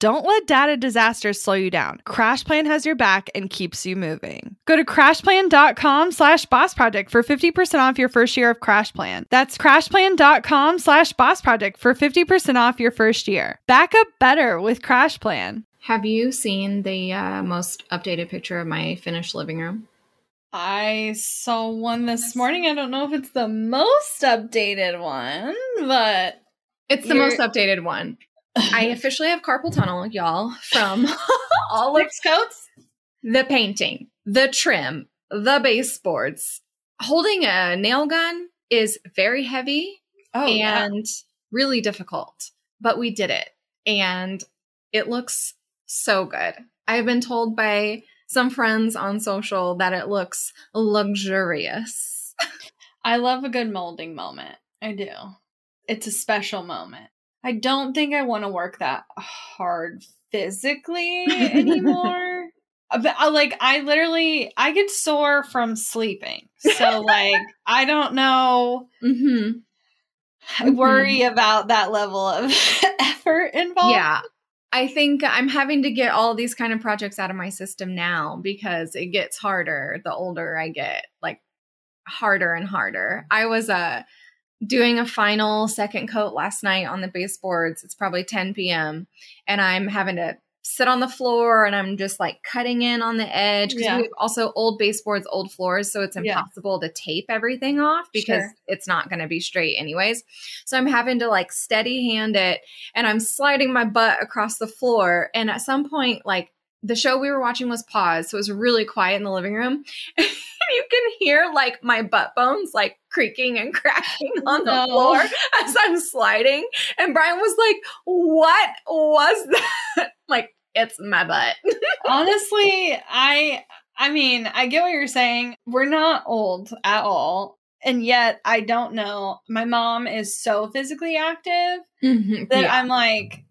Don't let data disasters slow you down. CrashPlan has your back and keeps you moving. Go to crashplan.com slash boss project for 50% off your first year of CrashPlan. That's crashplan.com slash boss project for 50% off your first year. Back up better with CrashPlan. Have you seen the uh, most updated picture of my finished living room? I saw one this morning. I don't know if it's the most updated one, but It's the most updated one. I officially have carpal tunnel, y'all, from all of coats. the painting, the trim, the baseboards. Holding a nail gun is very heavy Oh, and really difficult, but we did it and it looks so good. I've been told by some friends on social that it looks luxurious. I love a good molding moment. I do. It's a special moment. I don't think I want to work that hard physically anymore. Uh, But I, like I literally I get sore from sleeping. So like I don't know Mm-hmm. I worry about that level of effort involved. Yeah. I think I'm having to get all these kind of projects out of my system now because it gets harder the older I get, like harder and harder. I was uh doing a final second coat last night on the baseboards. It's probably 10 p.m. and I'm having to sit on the floor and I'm just like cutting in on the edge because Yeah. we have also old baseboards, old floors, so it's Yeah. impossible to tape everything off because Sure. it's not going to be straight anyways. So I'm having to like steady hand it and I'm sliding my butt across the floor. And at some point, like the show we were watching was paused, so it was really quiet in the living room. you can hear like my butt bones like creaking and cracking on the No. floor as I'm sliding. And Brian was like, What was that? like, it's my butt. Honestly, I I mean, I get what you're saying. We're not old at all. And yet I don't know. My mom is so physically active mm-hmm. that Yeah. I'm like,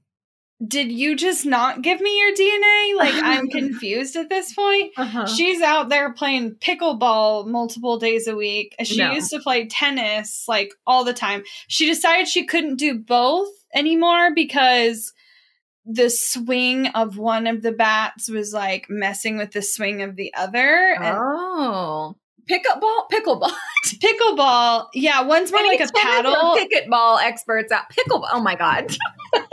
did you just not give me your DNA? Like I'm confused at this point. Uh-huh. She's out there playing pickleball multiple days a week. She No. used to play tennis like all the time. She decided she couldn't do both anymore because the swing of one of the bats was like messing with the swing of the other. Oh. Pickleball, pickleball. pickleball, yeah, one's more like a paddle. Pickleball experts out. Pickleball. Oh my god.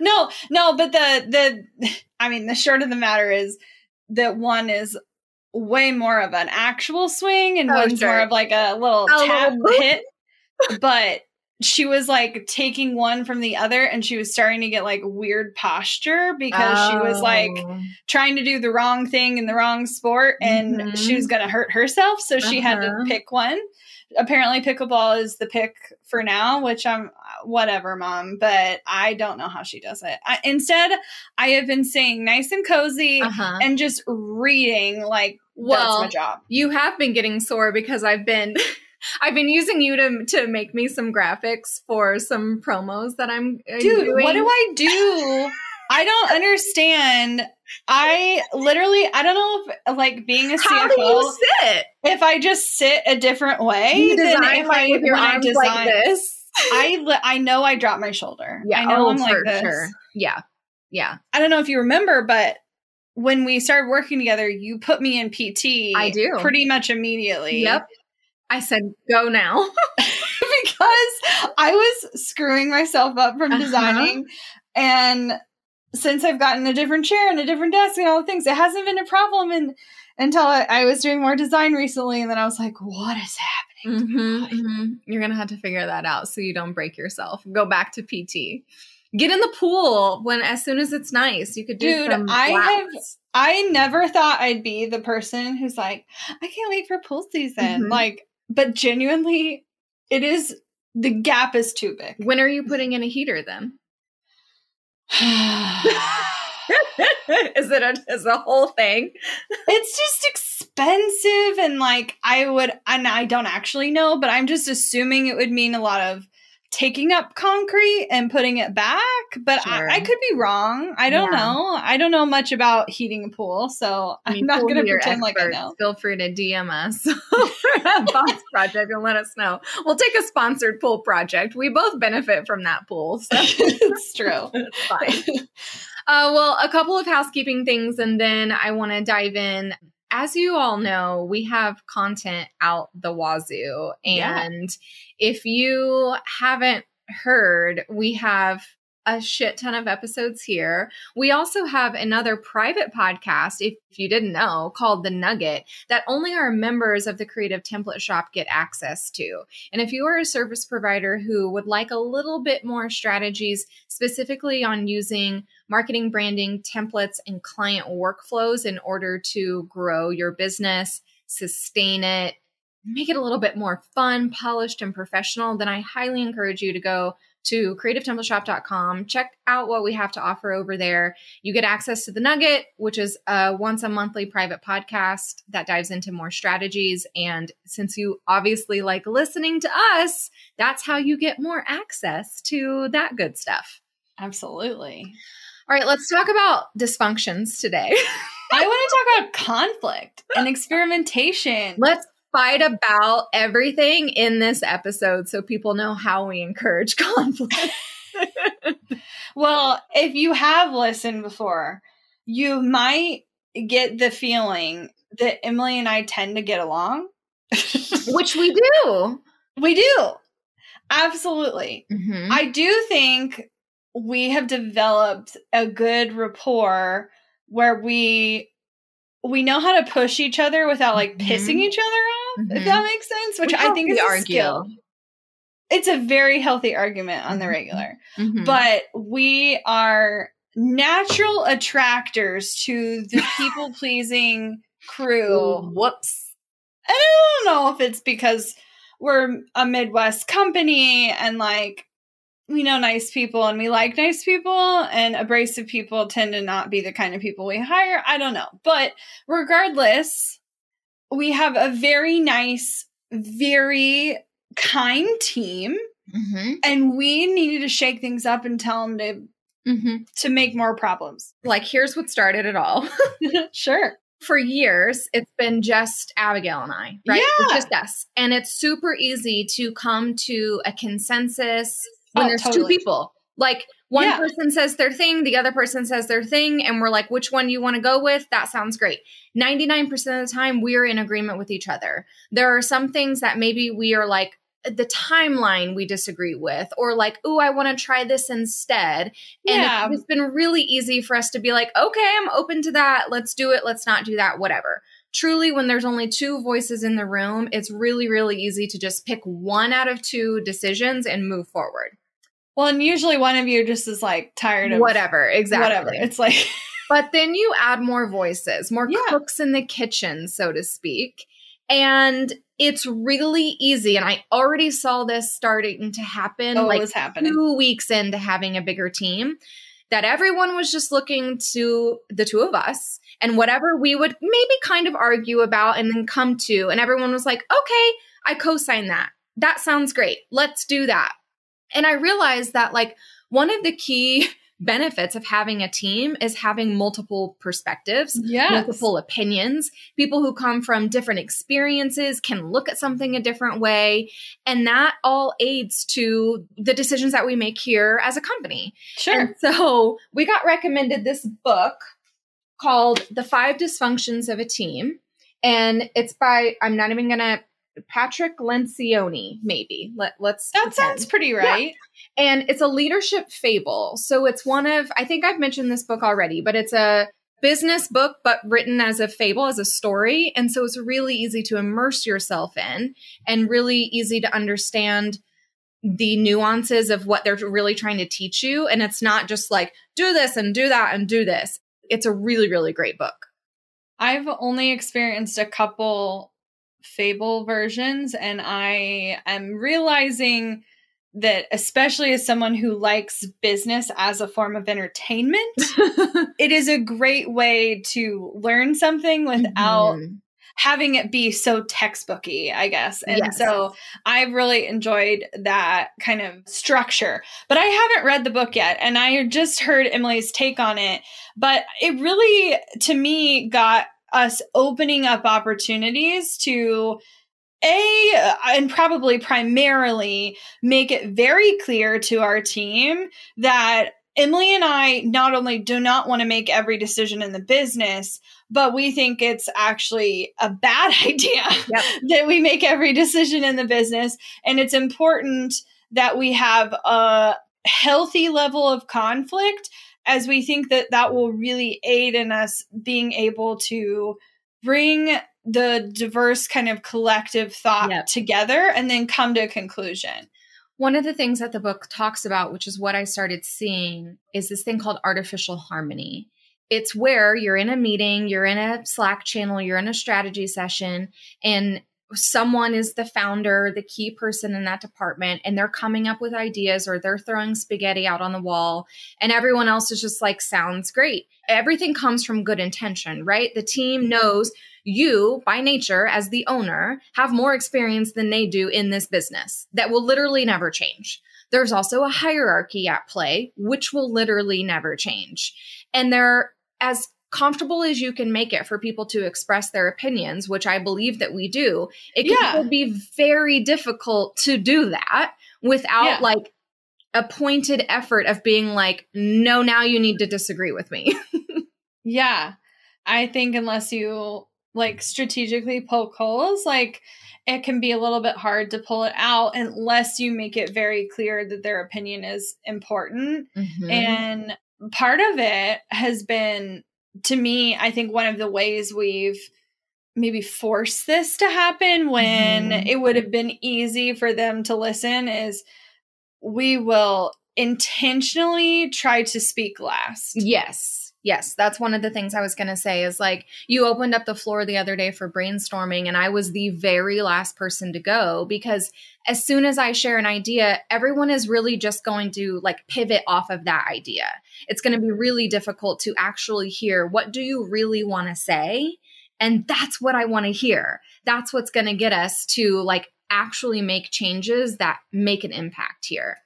no, no, but the the I mean the short of the matter is that one is way more of an actual swing and Oh, one's sure. more of like a little A tap little hit. But she was like taking one from the other and she was starting to get like weird posture because she was like Oh. trying to do the wrong thing in the wrong sport and Mhm. she was going to hurt herself so she had to Uh-huh. pick one apparently pickleball is the pick for now which i'm whatever mom but i don't know how she does it I, instead i have been staying nice and cozy Uh-huh. and just reading like Well, that's my job you have been getting sore because I've been I've been using you to to make me some graphics for some promos that I'm uh, dude doing. what do i do i don't understand i literally i don't know if like being a CFO, How do you sit? if I just sit a different way, You design if like I with your arms design, like this. I I know I drop my shoulder. Yeah, I know oh, I'm like this. sure. Yeah, yeah, I don't know if you remember, but when we started working together, you put me in PT. I do. pretty much immediately. yep. I said, go now. because I was screwing myself up from Uh-huh. designing, and since I've gotten a different chair and a different desk and all the things, it hasn't been a problem. And until I, I was doing more design recently, and then I was like, "What is happening?" Mhm, mhm. You're gonna have to figure that out so you don't break yourself. Go back to PT. Get in the pool when as soon as it's nice. You could do Dude, I have- I never thought I'd be the person who's like, I can't wait for pool season. Mhm. Like, but genuinely, it is the gap is too big. When are you putting in a heater then? is it a is the whole thing? it's just expensive and like I would and I don't actually know, but I'm just assuming it would mean a lot of taking up concrete and putting it back. But Sure. I, I could be wrong. I don't Yeah. know. I don't know much about heating a pool, so I I'm mean, not gonna heater pretend like I know. Feel free to DM us Boss project and let us know. We'll take a sponsored pool project. We both benefit from that pool, so it's true. it's fine. Uh, well, a couple of housekeeping things, and then I want to dive in. As you all know, we have content out the wazoo. Yeah. And if you haven't heard, we have a shit ton of episodes here. We also have another private podcast, if, you didn't know, called The Nugget, that only our members of the Creative Template Shop get access to. And if you are a service provider who would like a little bit more strategies, specifically on using marketing, branding, templates, and client workflows in order to grow your business, sustain it, make it a little bit more fun, polished, and professional, then I highly encourage you to go to creativetemplateshop.com. Check out what we have to offer over there. You get access to the Nugget, which is a once a monthly private podcast that dives into more strategies. And since you obviously like listening to us, that's how you get more access to that good stuff. Absolutely. All right, let's talk about dysfunctions today. I want to talk about conflict and experimentation. let's fight about everything in this episode so people know how we encourage conflict. Well, if you have listened before, you might get the feeling that Emylee and I tend to get along. Which we do. we do. Absolutely. Mhm. I do think we have developed a good rapport where we we know how to push each other without like Mhm. pissing each other off, if Mhm. that makes sense, which We I think is healthy a skill. It's a very healthy argument on the Mhm. regular. Mhm. but we are natural attractors to the people pleasing crew. whoops. And I don't know if it's because we're a Midwest company and like we know nice people and we like nice people, and abrasive people tend to not be the kind of people we hire. I don't know. But regardless, we have a very nice, very kind team Mm-hmm. and we needed to shake things up and tell them to Mm-hmm. to make more problems. Like, here's what started it all. sure. For years, it's been just Abigail and I, right? It's Yeah. just us. And it's super easy to come to a consensus when Oh, there's totally. two people. Like, one Yeah. person says their thing, the other person says their thing, and we're like, which one do you want to go with? That sounds great. 99% of the time, we're in agreement with each other. There are some things that maybe we are like, uh, the timeline we disagree with, or like, oh, I want to try this instead. And Yeah. it's been really easy for us to be like, okay, I'm open to that. Let's do it. Let's not do that, whatever. Truly, when there's only two voices in the room, it's really, really easy to just pick one out of two decisions and move forward. Well, and usually one of you just is like tired of Whatever, exactly. Whatever. It's like But then you add more voices, more Yeah. cooks in the kitchen, so to speak. And it's really easy. And I already saw this starting to happen oh, like happening. two weeks into having a bigger team. That everyone was just looking to the two of us and whatever we would maybe kind of argue about and then come to. And everyone was like, okay, I co sign that. That sounds great. Let's do that. And I realized that, like, one of the key benefits of having a team is having multiple perspectives, Yes. multiple opinions. People who come from different experiences can look at something a different way. And that all aids to the decisions that we make here as a company. Sure. And so we got recommended this book called The Five Dysfunctions of a Team. And it's by, I'm not even going to, Patrick Lencioni, maybe. Let, let's. that pretend. sounds pretty right. And it's a leadership fable. So it's one of, I think I've mentioned this book already, but it's a business book, but written as a fable, as a story. And so it's really easy to immerse yourself in and really easy to understand the nuances of what they're really trying to teach you. And it's not just like, do this and do that and do this. It's a really, really great book. I've only experienced a couple Fable versions, and I am realizing that, especially as someone who likes business as a form of entertainment, it is a great way to learn something without mm-hmm having it be so textbooky, I guess. And yes. so I've really enjoyed that kind of structure. But I haven't read the book yet, and I just heard Emylee's take on it. But it really, to me, got us opening up opportunities to a and probably primarily make it very clear to our team that Emylee and I not only do not want to make every decision in the business, but we think it's actually a bad idea yep. that we make every decision in the business. And it's important that we have a healthy level of conflict as we think that that will really aid in us being able to bring the diverse kind of collective thought yep. together and then come to a conclusion. One of the things that the book talks about, which is what I started seeing, is this thing called artificial harmony it's where you're in a meeting, you're in a Slack channel, you're in a strategy session, and someone is the founder, the key person in that department, and they're coming up with ideas or they're throwing spaghetti out on the wall, and everyone else is just like, sounds great. Everything comes from good intention, right? The team knows you, by nature, as the owner, have more experience than they do in this business that will literally never change. There's also a hierarchy at play, which will literally never change. And there as comfortable as you can make it for people to express their opinions, which I believe that we do, it can yeah. be very difficult to do that without yeah. like a pointed effort of being like, no, now you need to disagree with me. yeah. I think unless you like strategically poke holes, like it can be a little bit hard to pull it out unless you make it very clear that their opinion is important. Mm-hmm. And part of it has been to me i think one of the ways we've maybe forced this to happen when mm-hmm. it would have been easy for them to listen is we will intentionally try to speak last yes Yes, that's one of the things I was going to say is like you opened up the floor the other day for brainstorming and I was the very last person to go because as soon as I share an idea, everyone is really just going to like pivot off of that idea. It's going to be really difficult to actually hear what do you really want to say? And that's what I want to hear. That's what's going to get us to like actually make changes that make an impact here.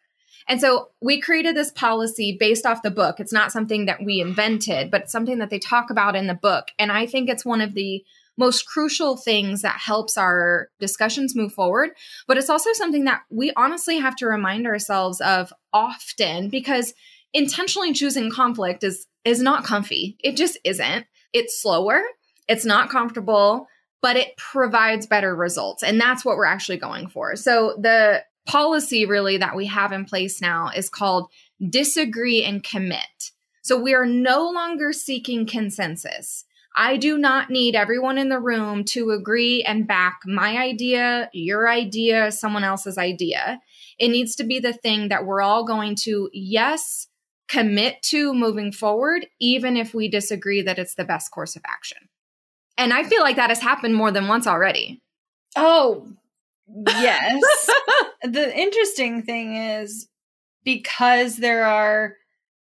And so we created this policy based off the book. It's not something that we invented, but something that they talk about in the book. And I think it's one of the most crucial things that helps our discussions move forward. But it's also something that we honestly have to remind ourselves of often because intentionally choosing conflict is is not comfy. It just isn't. It's slower, it's not comfortable, but it provides better results. And that's what we're actually going for. So the policy really that we have in place now is called disagree and commit. So we are no longer seeking consensus. I do not need everyone in the room to agree and back my idea, your idea, someone else's idea. It needs to be the thing that we're all going to, yes, commit to moving forward, even if we disagree that it's the best course of action. And I feel like that has happened more than once already. Oh, Yes. the interesting thing is because there are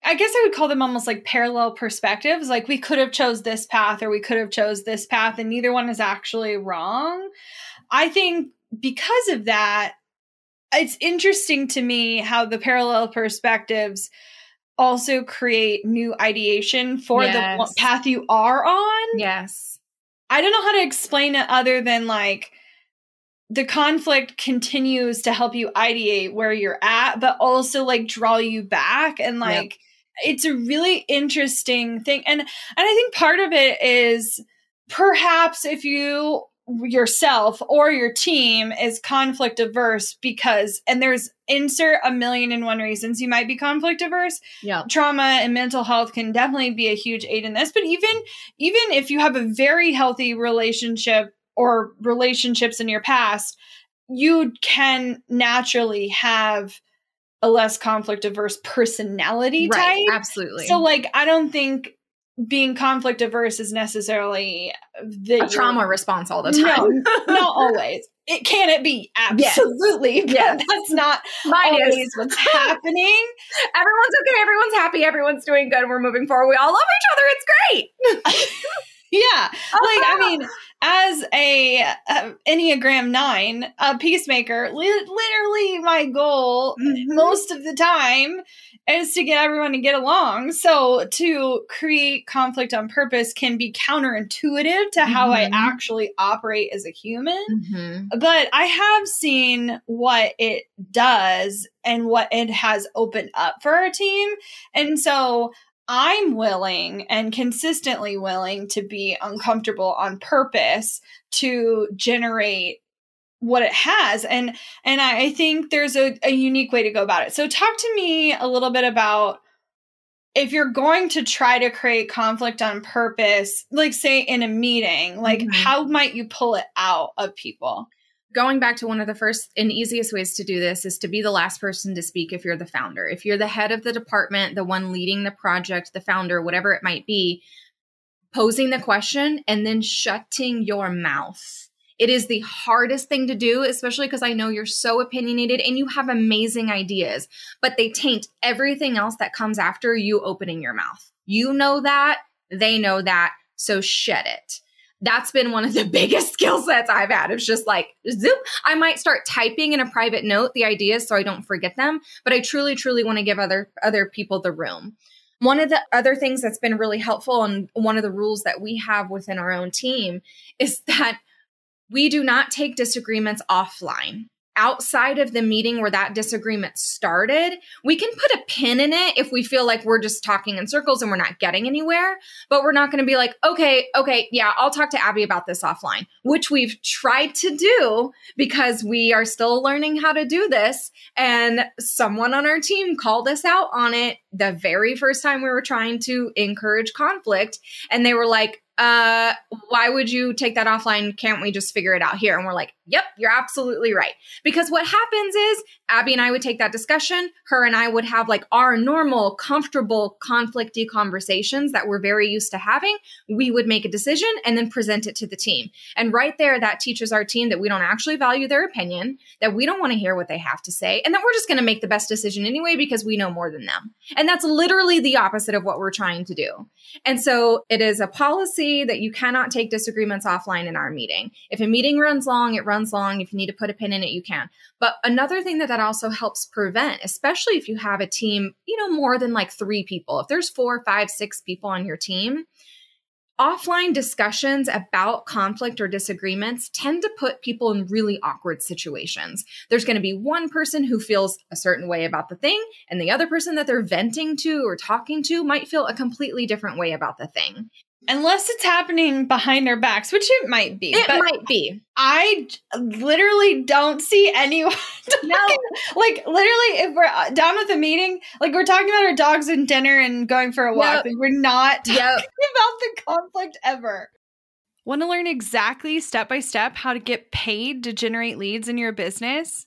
I guess I would call them almost like parallel perspectives. Like we could have chose this path or we could have chose this path and neither one is actually wrong. I think because of that it's interesting to me how the parallel perspectives also create new ideation for yes. the path you are on. Yes. I don't know how to explain it other than like the conflict continues to help you ideate where you're at, but also like draw you back and like yep. it's a really interesting thing. And and I think part of it is perhaps if you yourself or your team is conflict averse because and there's insert a million and one reasons you might be conflict averse yeah trauma and mental health can definitely be a huge aid in this but even even if you have a very healthy relationship or relationships in your past you can naturally have a less conflict averse personality right, type. Absolutely. So, like, I don't think being conflict averse is necessarily the trauma response all the time. No, not always. It can it be absolutely, yes. yes. that's not Mine always is. what's happening. Everyone's okay. Everyone's happy. Everyone's doing good. We're moving forward. We all love each other. It's great. yeah, like I uh-huh. mean, as a uh, Enneagram 9, a peacemaker, li- literally my goal mm-hmm. most of the time is to get everyone to get along. So to create conflict on purpose can be counterintuitive to how mm-hmm. I actually operate as a human. Mm-hmm. But I have seen what it does and what it has opened up for our team. And so I'm willing and consistently willing to be uncomfortable on purpose to generate what it has. And and i think there's a, a unique way to go about it. So talk to me a little bit about if you're going to try to create conflict on purpose like say in a meeting like mm-hmm. how might you pull it out of people going back to one of the first and easiest ways to do this is to be the last person to speak if you're the founder. If you're the head of the department, the one leading the project, the founder, whatever it might be, posing the question and then shutting your mouth. It is the hardest thing to do, especially because I know you're so opinionated and you have amazing ideas, but they taint everything else that comes after you opening your mouth. You know that, they know that, so shed it that's been one of the biggest skill sets I've had. It's just like zoom. I might start typing in a private note the ideas so I don't forget them, but I truly, truly want to give other other people the room. One of the other things that's been really helpful and one of the rules that we have within our own team is that we do not take disagreements offline outside of the meeting where that disagreement started, we can put a pin in it if we feel like we're just talking in circles and we're not getting anywhere. But we're not going to be like, okay, okay, yeah, I'll talk to Abby about this offline, which we've tried to do because we are still learning how to do this. And someone on our team called us out on it the very first time we were trying to encourage conflict. And they were like, uh, why would you take that offline? Can't we just figure it out here? And we're like, yep, you're absolutely right. Because what happens is Abby and I would take that discussion. Her and I would have like our normal, comfortable, conflicty conversations that we're very used to having. We would make a decision and then present it to the team. And right there, that teaches our team that we don't actually value their opinion, that we don't want to hear what they have to say, and that we're just going to make the best decision anyway because we know more than them. And that's literally the opposite of what we're trying to do. And so it is a policy that you cannot take disagreements offline in our meeting. If a meeting runs long, it runs long. If you need to put a pin in it, you can. But another thing that that also helps prevent, especially if you have a team, you know, more than like three people, if there's four, five, six people on your team, offline discussions about conflict or disagreements tend to put people in really awkward situations. There's going to be one person who feels a certain way about the thing, and the other person that they're venting to or talking to might feel a completely different way about the thing. Unless it's happening behind our backs, which it might be. It might be. I literally don't see anyone. Talking, no. Like, literally, if we're uh, down with a meeting, like we're talking about our dogs and dinner and going for a walk, we're not talking yep. about the conflict ever. Want to learn exactly step by step how to get paid to generate leads in your business?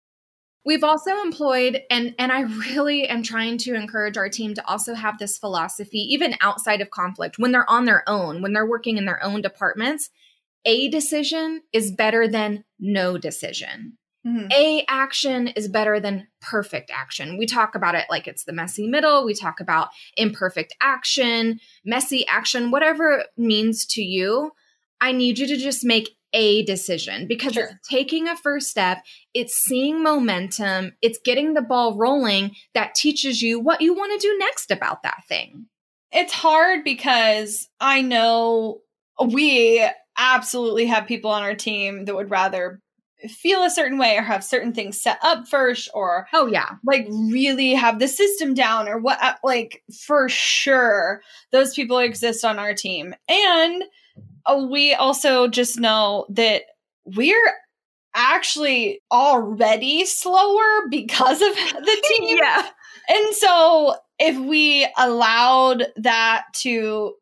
We've also employed and and I really am trying to encourage our team to also have this philosophy even outside of conflict when they're on their own, when they're working in their own departments, a decision is better than no decision. Mm-hmm. A action is better than perfect action. We talk about it like it's the messy middle. We talk about imperfect action, messy action, whatever it means to you. I need you to just make a decision because sure. it's taking a first step, it's seeing momentum, it's getting the ball rolling that teaches you what you want to do next about that thing. It's hard because I know we absolutely have people on our team that would rather feel a certain way or have certain things set up first or oh yeah like really have the system down or what like for sure those people exist on our team and Oh, we also just know that we're actually already slower because of the team yeah and so if we allowed that to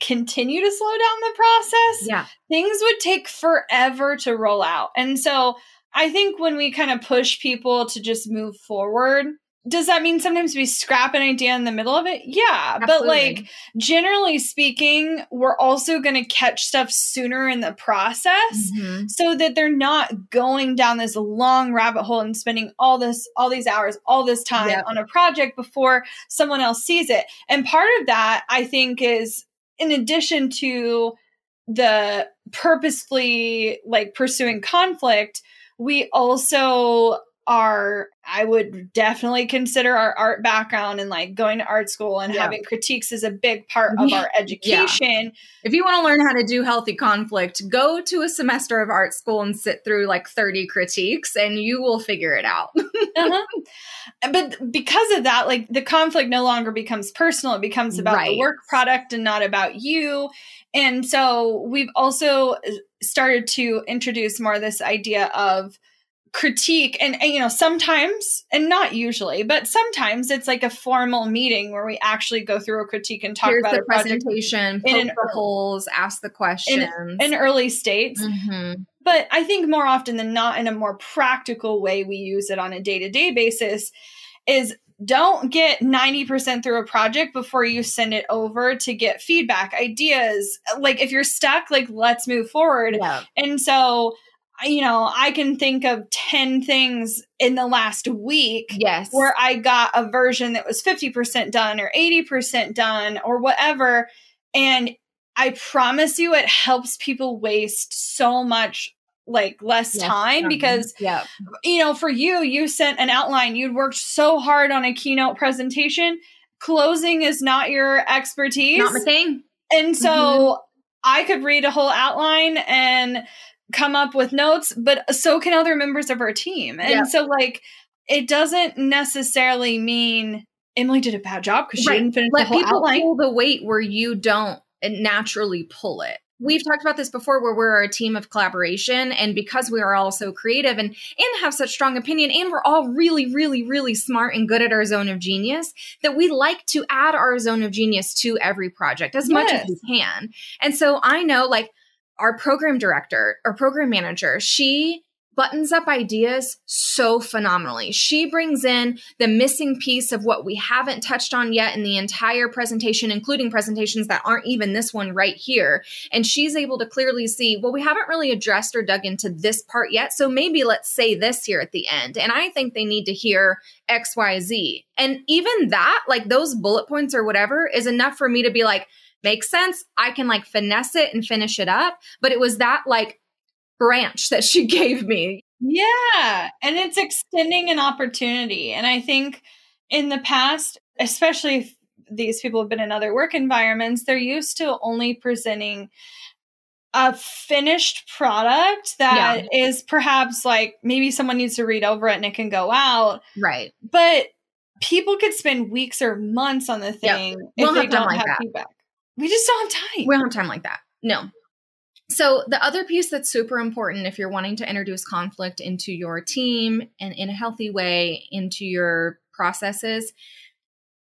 continue to slow down the process, yeah. things would take forever to roll out. And so I think when we kind of push people to just move forward, does that mean sometimes we scrap an idea in the middle of it? Yeah. Absolutely. But like generally speaking, we're also going to catch stuff sooner in the process mm-hmm. so that they're not going down this long rabbit hole and spending all this, all these hours, all this time yep. on a project before someone else sees it. And part of that I think is in addition to the purposefully like pursuing conflict, we also are I would definitely consider our art background and like going to art school and yeah. having critiques is a big part of our education. Yeah. If you want to learn how to do healthy conflict, go to a semester of art school and sit through like 30 critiques and you will figure it out. uh-huh. But because of that, like the conflict no longer becomes personal, it becomes about right. the work product and not about you. And so we've also uh, started to introduce more this idea of critique and, and, you know sometimes and not usually but sometimes it's like a formal meeting where we actually go through a critique and talk Here's about the presentation in an, the holes ask the questions in, in early states mm-hmm. but i think more often than not in a more practical way we use it on a day-to-day basis is don't get 90% through a project before you send it over to get feedback ideas like if you're stuck like let's move forward yeah. and so you know, I can think of 10 things in the last week yes. where I got a version that was 50% done or 80% done or whatever. And I promise you, it helps people waste so much like less yes, time um, because yeah. you know for you you sent an outline you'd worked so hard on a keynote presentation closing is not your expertise. Not my thing. And so mm-hmm. I could read a whole outline and come up with notes, but so can other members of our team. And yep. so, like, it doesn't necessarily mean Emylee did a bad job because she right. didn't finish Let the whole people outline. pull the weight where you don't naturally pull it. We've talked about this before where we're a team of collaboration and because we are all so creative and and have such strong opinion and we're all really really really smart and good at our zone of genius that we like to add our zone of genius to every project as yes. much as we can. And so I know like our program director or program manager, she buttons up ideas so phenomenally. She brings in the missing piece of what we haven't touched on yet in the entire presentation, including presentations that aren't even this one right here. And she's able to clearly see, well, we haven't really addressed or dug into this part yet. So maybe let's say this here at the end. And I think they need to hear XYZ. And even that, like those bullet points or whatever, is enough for me to be like, makes sense. I can like finesse it and finish it up. But it was that like branch that she gave me. Yeah. And it's extending an opportunity. And I think in the past, especially if these people have been in other work environments, they're used to only presenting a finished product that yeah. is perhaps like maybe someone needs to read over it and it can go out. Right. But people could spend weeks or months on the thing yep. if we'll they don't like have that. feedback. We just don't have time. We don't have time like that. No. So, the other piece that's super important if you're wanting to introduce conflict into your team and in a healthy way into your processes,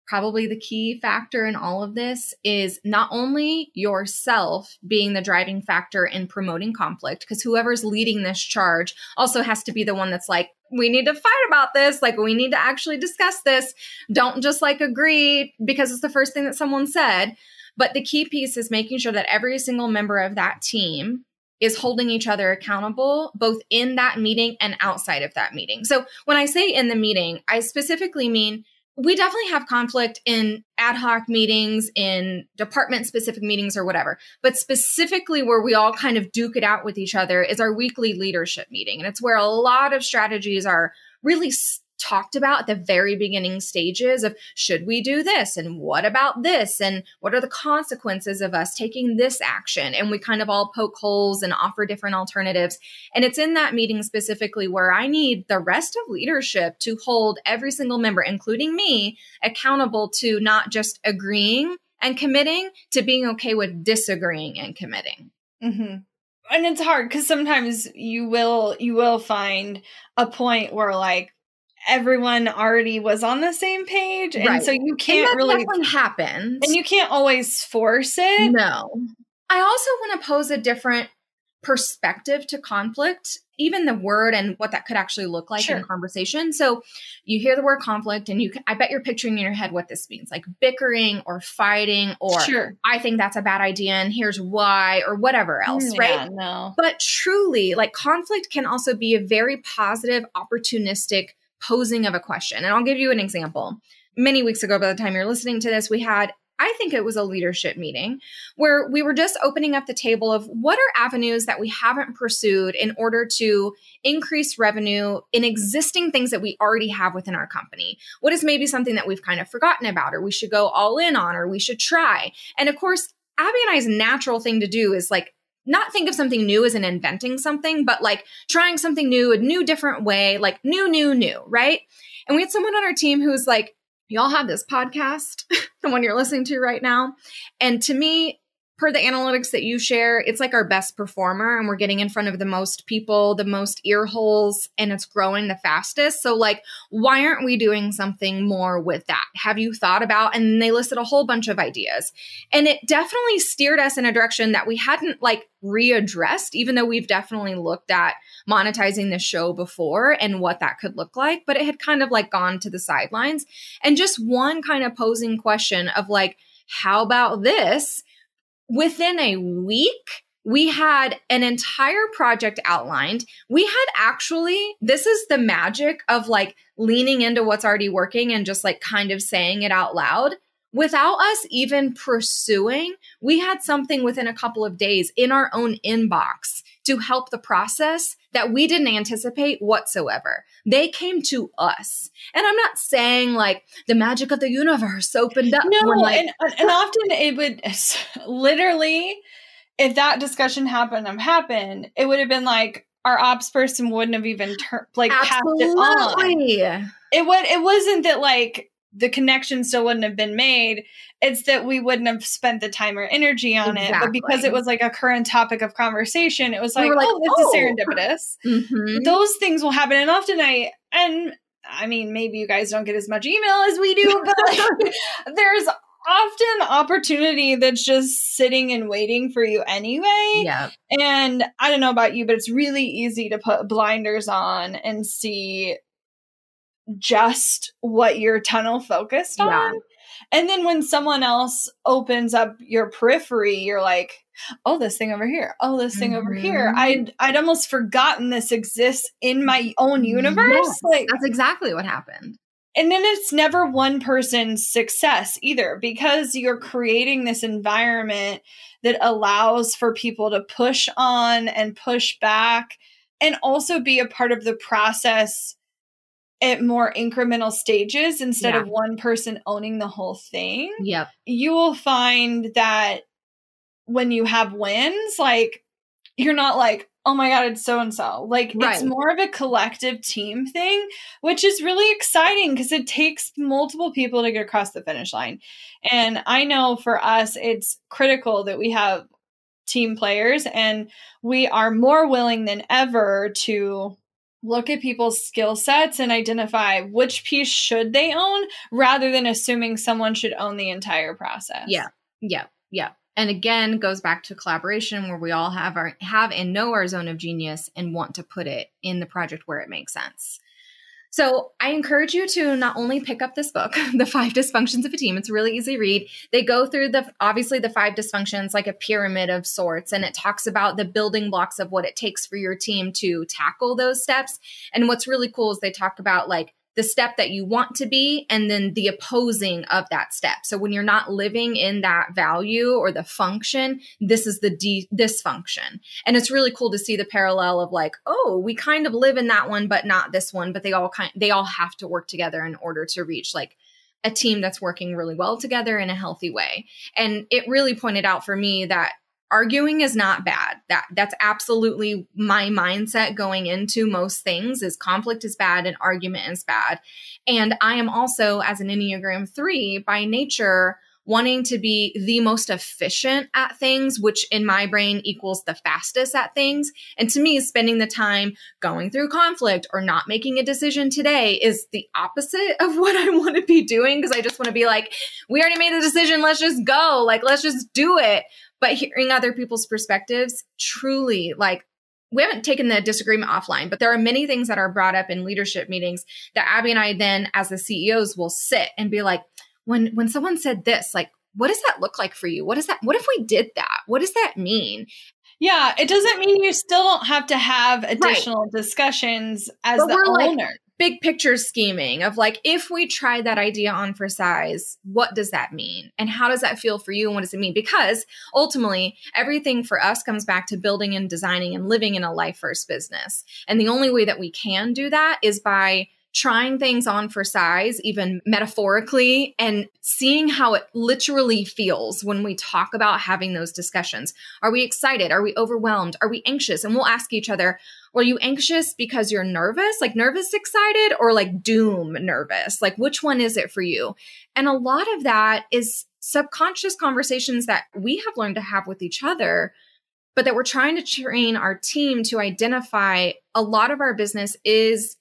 probably the key factor in all of this is not only yourself being the driving factor in promoting conflict, because whoever's leading this charge also has to be the one that's like, we need to fight about this. Like, we need to actually discuss this. Don't just like agree because it's the first thing that someone said but the key piece is making sure that every single member of that team is holding each other accountable both in that meeting and outside of that meeting. So when I say in the meeting, I specifically mean we definitely have conflict in ad hoc meetings, in department specific meetings or whatever. But specifically where we all kind of duke it out with each other is our weekly leadership meeting. And it's where a lot of strategies are really talked about at the very beginning stages of should we do this? And what about this? And what are the consequences of us taking this action? And we kind of all poke holes and offer different alternatives. And it's in that meeting specifically where i need the rest of leadership to hold every single member including me accountable to not just agreeing and committing to being okay with disagreeing and committing. Mm-hmm. And it's hard because sometimes you will you will find a point where like everyone already was on the same page and right. so you can't really happen and you can't always force it no i also want to pose a different perspective to conflict even the word and what that could actually look like sure. in conversation so you hear the word conflict and you can, i bet you're picturing in your head what this means like bickering or fighting or sure. i think that's a bad idea and here's why or whatever else mm, right no but truly like conflict can also be a very positive opportunistic posing of a question. And I'll give you an example. Many weeks ago, by the time you're listening to this, we had I think it was a leadership meeting where we were just opening up the table of what are avenues that we haven't pursued in order to increase revenue in existing things that we already have within our company. What is maybe something that we've kind of forgotten about, or we should go all in on, or we should try? And of course, Abby and I's natural thing to do is like not think of something new as in inventing something, but like trying something new, a new, different way, like new, new, new, right? And we had someone on our team who was like, Y'all have this podcast, the one you're listening to right now. And to me, per the analytics that you share, it's like our best performer and we're getting in front of the most people, the most ear holes, and it's growing the fastest. So, like, why aren't we doing something more with that? Have you thought about? And they listed a whole bunch of ideas. And it definitely steered us in a direction that we hadn't like readdressed, even though we've definitely looked at monetizing the show before and what that could look like, but it had kind of like gone to the sidelines. And just one kind of posing question of like, how about this? Within a week, we had an entire project outlined. We had actually, this is the magic of like leaning into what's already working and just like kind of saying it out loud. without us even pursuing, we had something within a couple of days in our own inbox to help the process that we didn't anticipate whatsoever. They came to us. And I'm not saying like the magic of the universe opened up. No, like, and, and often it would literally, if that discussion happened have happened, it would have been like our ops person wouldn't have even turned like Absolutely. passed it on. It would it wasn't that like the connection still wouldn't have been made. It's that we wouldn't have spent the time or energy on exactly. it. But because it was like a current topic of conversation, it was like, we like oh, this oh. is serendipitous. Mm-hmm. Those things will happen. And often I, and I mean, maybe you guys don't get as much email as we do, but like, there's often opportunity that's just sitting and waiting for you anyway. Yeah. And I don't know about you, but it's really easy to put blinders on and see just what you're tunnel focused on. Yeah. And then when someone else opens up your periphery, you're like, oh, this thing over here. Oh, this thing mm-hmm. over here. Mm-hmm. I'd I'd almost forgotten this exists in my own universe. Yes, like that's exactly what happened. And then it's never one person's success either, because you're creating this environment that allows for people to push on and push back and also be a part of the process at more incremental stages instead yeah. of one person owning the whole thing. Yep. You will find that when you have wins, like you're not like, oh my God, it's so and so. Like right. it's more of a collective team thing, which is really exciting because it takes multiple people to get across the finish line. And I know for us, it's critical that we have team players and we are more willing than ever to look at people's skill sets and identify which piece should they own rather than assuming someone should own the entire process. Yeah. Yeah. Yeah. And again, goes back to collaboration where we all have our have and know our zone of genius and want to put it in the project where it makes sense. So I encourage you to not only pick up this book, The Five Dysfunctions of a Team. It's a really easy read. They go through the obviously the five dysfunctions like a pyramid of sorts, and it talks about the building blocks of what it takes for your team to tackle those steps. And what's really cool is they talk about like the step that you want to be and then the opposing of that step. So when you're not living in that value or the function, this is the de- dysfunction. And it's really cool to see the parallel of like, oh, we kind of live in that one but not this one, but they all kind they all have to work together in order to reach like a team that's working really well together in a healthy way. And it really pointed out for me that arguing is not bad. That that's absolutely my mindset going into most things is conflict is bad and argument is bad. And i am also as an enneagram 3 by nature wanting to be the most efficient at things which in my brain equals the fastest at things. And to me spending the time going through conflict or not making a decision today is the opposite of what i want to be doing because i just want to be like we already made a decision. Let's just go. Like let's just do it but hearing other people's perspectives truly like we haven't taken the disagreement offline, but there are many things that are brought up in leadership meetings that Abby and I then as the CEOs will sit and be like, when when someone said this, like, what does that look like for you? What is that? What if we did that? What does that mean? Yeah, it doesn't mean you still don't have to have additional right. discussions as but the owner. Like, big picture scheming of like if we try that idea on for size what does that mean and how does that feel for you and what does it mean because ultimately everything for us comes back to building and designing and living in a life first business and the only way that we can do that is by trying things on for size, even metaphorically, and seeing how it literally feels when we talk about having those discussions. Are we excited? Are we overwhelmed? Are we anxious? And we'll ask each other, are you anxious because you're nervous, like nervous excited, or like doom nervous? Like, which one is it for you? And a lot of that is subconscious conversations that we have learned to have with each other but that we're trying to train our team to identify a lot of our business is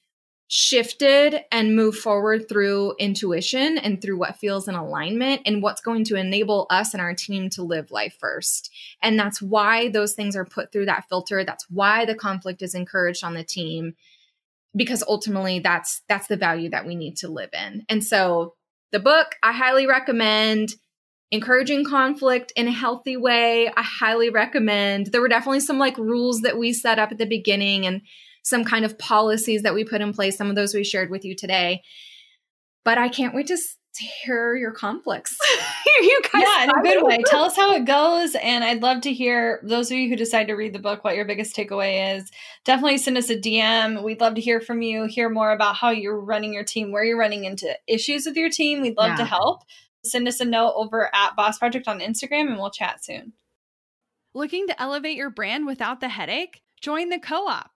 shifted and move forward through intuition and through what feels in alignment and what's going to enable us and our team to live life first. And that's why those things are put through that filter. That's why the conflict is encouraged on the team because ultimately that's that's the value that we need to live in. And so the book I highly recommend encouraging conflict in a healthy way. I highly recommend. There were definitely some like rules that we set up at the beginning and some kind of policies that we put in place. Some of those we shared with you today. But I can't wait to hear your conflicts. you guys yeah, in a good way. Tell us how it goes. And I'd love to hear those of you who decide to read the book, what your biggest takeaway is. Definitely send us a DM. We'd love to hear from you, hear more about how you're running your team, where you're running into issues with your team. We'd love yeah. to help. Send us a note over at Boss Project on Instagram and we'll chat soon. Looking to elevate your brand without the headache? Join the Co op,